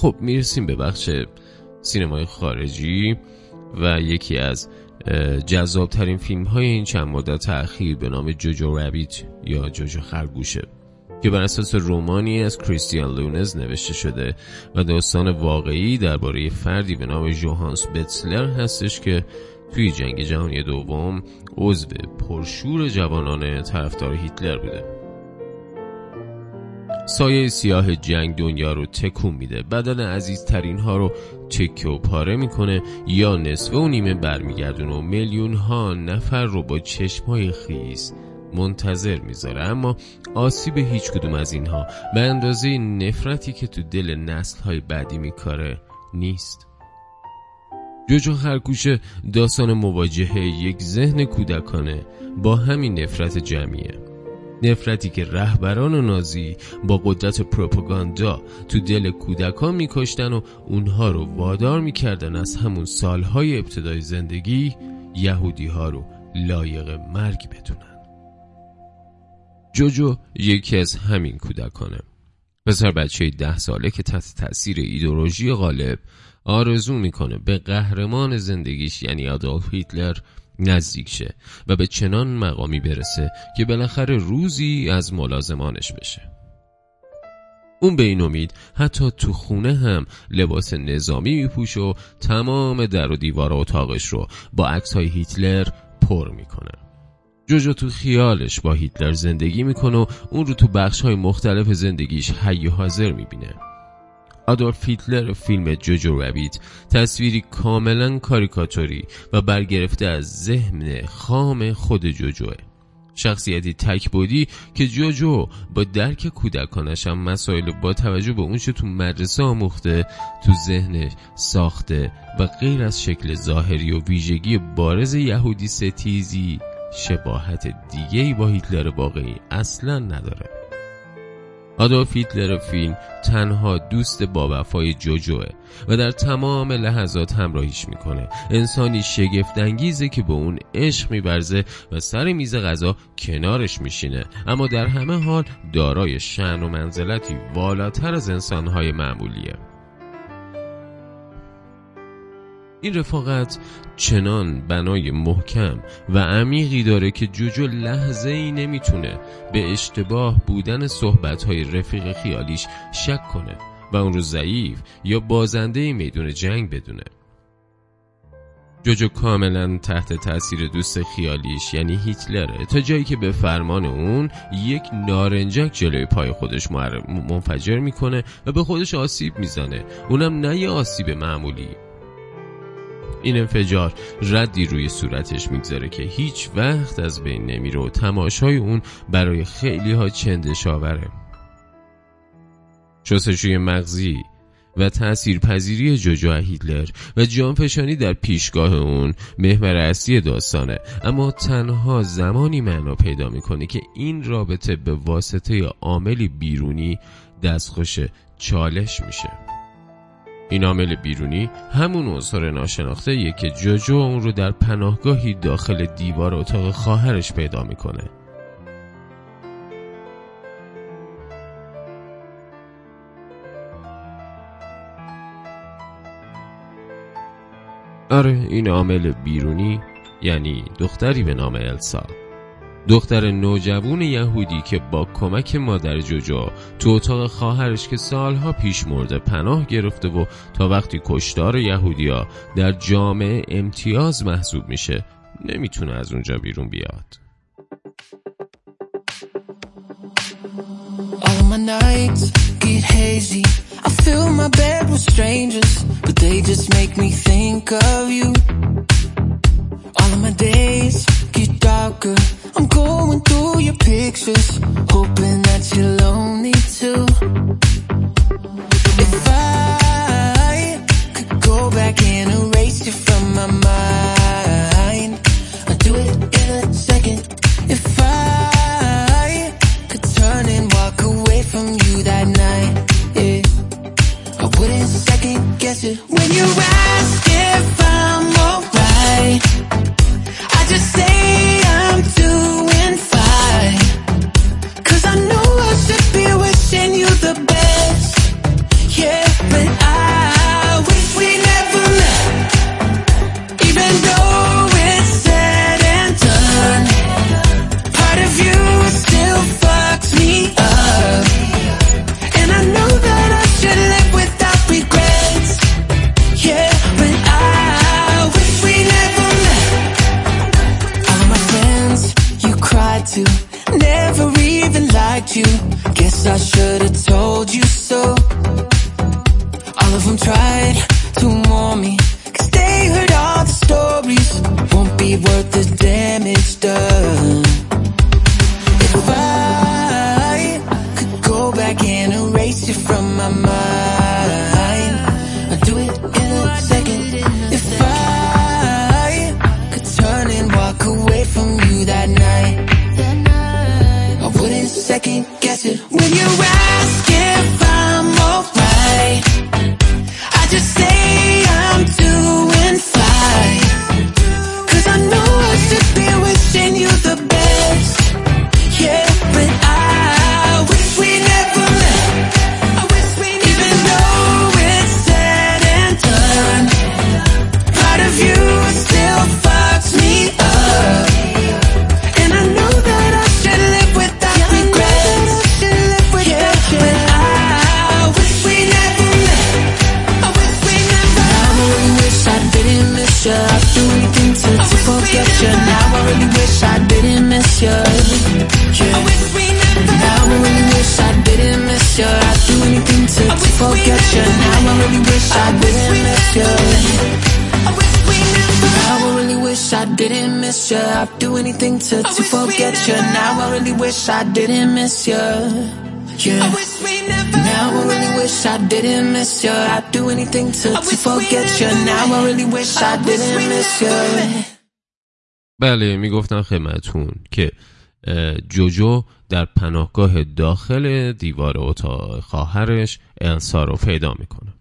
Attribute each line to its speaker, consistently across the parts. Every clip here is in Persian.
Speaker 1: خب می‌رسیم به بخش سینمای خارجی و یکی از جذابترین فیلم های این چند مدت اخیر به نام جوجو رابیت یا جوجو خرگوشه که بر اساس رومانی از کریستیان لونز نوشته شده و داستان واقعی درباره فردی به نام جوهانس بتسلر هستش که توی جنگ جهانی دوم عضو پرشور جوانان طرفدار هیتلر بوده. سایه سیاه جنگ دنیا رو تکون میده. بدن عزیزترین ها رو تکه و پاره می‌کنه یا نصفه و نیمه برمیگردونه و میلیون ها نفر رو با چشمای خیز منتظر می‌ذاره. اما آسیب هیچ کدوم از اینها به اندازه نفرتی که تو دل نسل های بعدی میکاره نیست. جوجو خرکوشه داستان مواجهه یک ذهن کودکانه با همین نفرت جمعیه. نفرتی که رهبران نازی با قدرت پروپاگاندا تو دل کودکان میکشتن و اونها رو وادار می‌کردن از همون سالهای ابتدای زندگی یهودی ها رو لایق مرگ بدونن. جوجو یکی از همین کودکانه. پسر بچه ده ساله که تحت تاثیر ایدولوژی غالب آرزو می‌کنه به قهرمان زندگیش یعنی آدولف هیتلر نزدیک شه و به چنان مقامی برسه که بالاخره روزی از ملازمانش بشه. اون به این امید حتی تو خونه هم لباس نظامی میپوشه و تمام در و دیوار اتاقش رو با عکس های هیتلر پر می‌کنه. جوجو تو خیالش با هیتلر زندگی می‌کنه و اون رو تو بخش های مختلف زندگیش حی حاضر می‌بینه. آدولف هیتلر فیلم جوجو رابیت تصویری کاملا کاریکاتوری و برگرفته از ذهن خام خود جوجوه. شخصیتی تکبودی که جوجو با درک کودکانش هم مسائل با توجه به اونچه تو مدرسه آموخته تو ذهنش ساخته و غیر از شکل ظاهری و ویژگی بارز یهودی ستیزی شباهت دیگه با هیتلر واقعی اصلا نداره. آدولف هیتلر فیلم تنها دوست با وفای جوجوه و در تمام لحظات همراهیش می‌کنه. انسانی شگفتانگیزه که به اون عشق میبرزه و سر میز غذا کنارش میشینه. اما در همه حال دارای شن و منزلتی والاتر از انسانهای معمولیه. این رفاقت چنان بنای محکم و عمیقی داره که جوجو لحظه ای نمی‌تونه به اشتباه بودن صحبتهای رفیق خیالیش شک کنه و اون رو ضعیف یا بازنده میدون جنگ بدونه. جوجو کاملا تحت تاثیر دوست خیالیش یعنی هیتلره تا جایی که به فرمان اون یک نارنجک جلوی پای خودش منفجر می‌کنه و به خودش آسیب می‌زنه. اونم نه یه آسیب معمولی. این انفجار ردی روی صورتش می‌گذاره که هیچ وقت از بین نمیره و تماشای اون برای خیلی ها چندشاوره. شستشوی مغزی و تأثیر پذیری جوجو هیتلر و جانفشانی در پیشگاه اون محور اصلی داستانه. اما تنها زمانی معنا پیدا می‌کنه که این رابطه به واسطه عاملی بیرونی دستخوش چالش میشه. این عامل بیرونی همون عنصر ناشناخته یه که جوجو اون رو در پناهگاهی داخل دیوار اتاق خواهرش پیدا می‌کنه. آره این عامل بیرونی یعنی دختری به نام السا. دختر نوجوون یهودی که با کمک مادر جوجو تو اتاق خواهرش که سالها پیش مرده پناه گرفته و تا وقتی کشتار یهودیا در جامعه امتیاز محسوب میشه نمی‌تونه از اونجا بیرون بیاد. I'm second guess it when you ask if I'm alright.
Speaker 2: To, forget you Now I really wish I didn't miss you Yeah. I wish we never Now I really wish I didn't miss you I'd do anything to, to forget you Now I really wish I didn't miss you I wish we never Now I really wish I didn't miss you I'd do anything to, to forget you Now I really wish I didn't miss you Yeah Now I really wish I didn't miss you I'd do anything to, to forget you Now I really wish I didn't miss you
Speaker 1: بله می‌گفتم خدمتون که جوجو در پناهگاه داخل دیوار اتاق خواهرش السا رو پیدا می‌کنه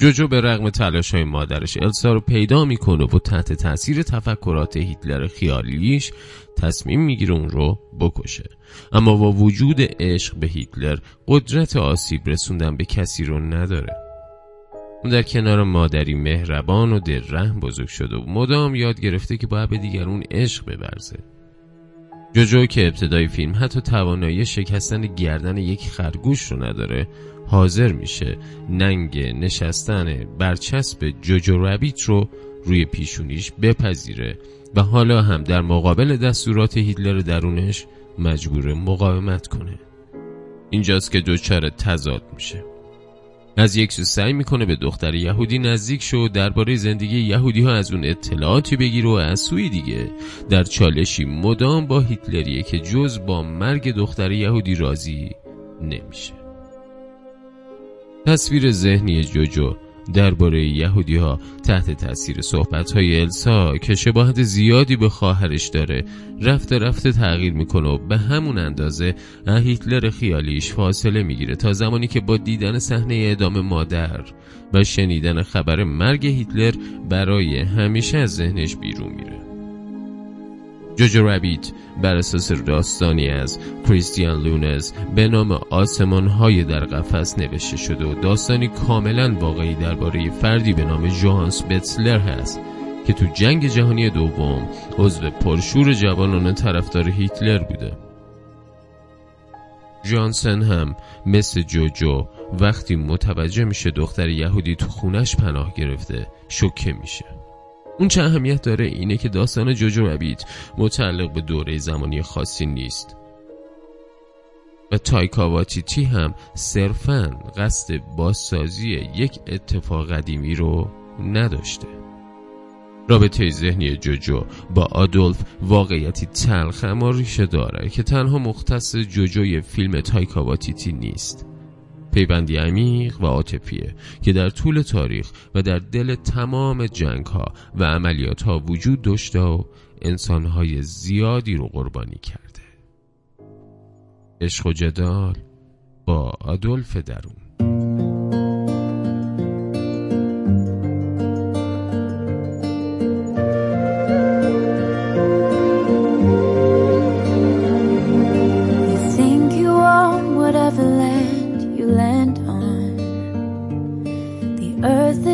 Speaker 1: جوجو به رغم تلاش های مادرش السا رو پیدا می‌کنه و تحت تاثیر تفکرات هیتلر خیالیش تصمیم می‌گیره اون رو بکشه. اما با وجود عشق به هیتلر قدرت آسیب رسوندن به کسی رو نداره. اون در کنار مادری مهربان و دلرحم بزرگ شده و مدام یاد گرفته که باید به دیگرون عشق بورزه جوجو که ابتدای فیلم حتی توانایی شکستن گردن یک خرگوش رو نداره حاضر میشه ننگ نشستن برچسب جوجو رابیت رو روی پیشونیش بپذیره و حالا هم در مقابل دستورات هیتلر درونش مجبور مقاومت کنه. اینجاست که دچار تضاد میشه. از یک سو سعی می‌کنه به دختر یهودی نزدیک شو درباره زندگی یهودی ها از اون اطلاعاتی بگیره و از سوی دیگه. در چالشی مدام با هیتلریه که جز با مرگ دختر یهودی راضی نمیشه. تصویر ذهنی جوجو درباره یهودی ها تحت تاثیر صحبت های السا که شباهت زیادی به خواهرش داره رفته رفته تغییر می‌کنه و به همون اندازه از هیتلر خیالیش فاصله می‌گیره تا زمانی که با دیدن صحنه اعدام مادر و شنیدن خبر مرگ هیتلر برای همیشه از ذهنش بیرون میره. جوجو رابیت بر اساس داستانی از کریستیان لونز به نام آسمان های در قفس نوشته شده و داستانی کاملا واقعی درباره فردی به نام جوهانس بتسلر هست که تو جنگ جهانی دوم عضو پرشور جوانان طرفدار هیتلر بوده. جانسن هم مثل جوجو وقتی متوجه میشه دختر یهودی تو خونش پناه گرفته شوکه میشه. اون چه اهمیت داره اینه که داستان جوجو ربیت متعلق به دوره زمانی خاصی نیست. و تایکا واتیتی هم صرفا قصد بازسازی یک اتفاق قدیمی رو نداشته. رابطه ذهنی جوجو با آدولف واقعیتی تلخ اما ریشه داره که تنها مختص جوجوی فیلم تایکا واتیتی نیست. پیوندی عمیق و عاطفیه که در طول تاریخ و در دل تمام جنگ ها و عملیات ها وجود داشته و انسان های زیادی رو قربانی کرده. عشق و جدال با آدولف درون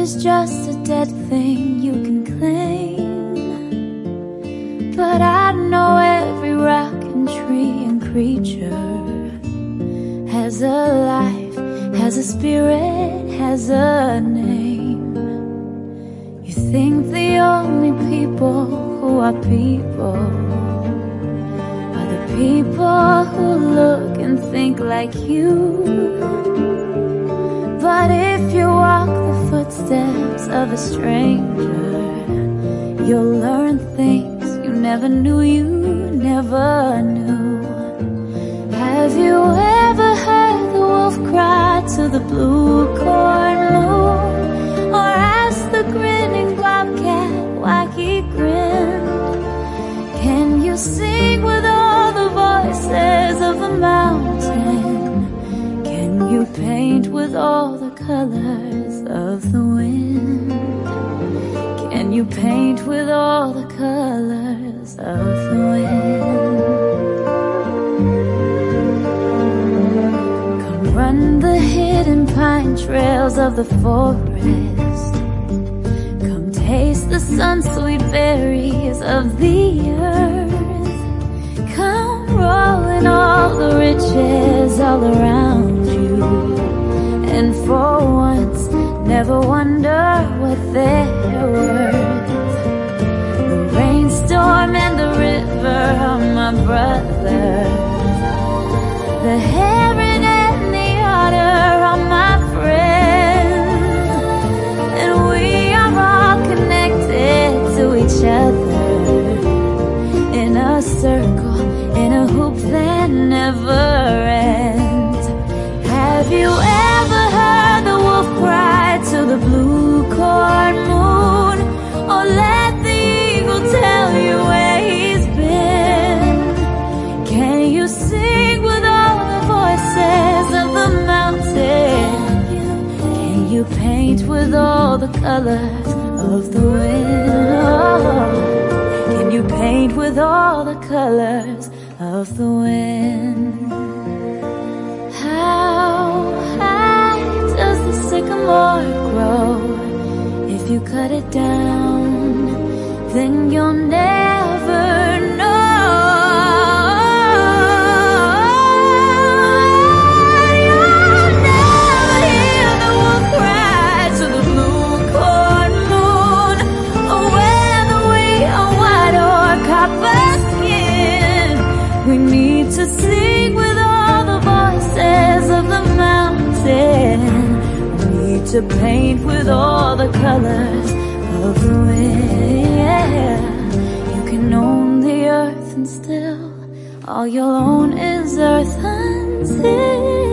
Speaker 3: is just a dead thing you can claim. But I know every rock and tree and creature has a life, has a spirit, has a name. You think the only people who are people are the people who look and think like you. But if you of a stranger. You'll learn things you never knew you never knew. Have you ever heard the wolf cry to the blue corn moon? Or ask the grinning bobcat why he grinned? Can you sing with all the voices of the mountain? Can you paint with all the colors of the wind? You paint with all the colors of the wind? Come run the hidden pine trails of the forest. Come taste the sun sweet berries of the earth. Come roll in all the riches all around you. And for once, never wonder what they're worth. My brothers. The you paint with all the colors of the wind? Can you paint with all the colors of the wind? How high does the sycamore grow? If you cut it down, then you'll never to paint with all the colors of the wind. You can own the earth and still all you'll own is earth until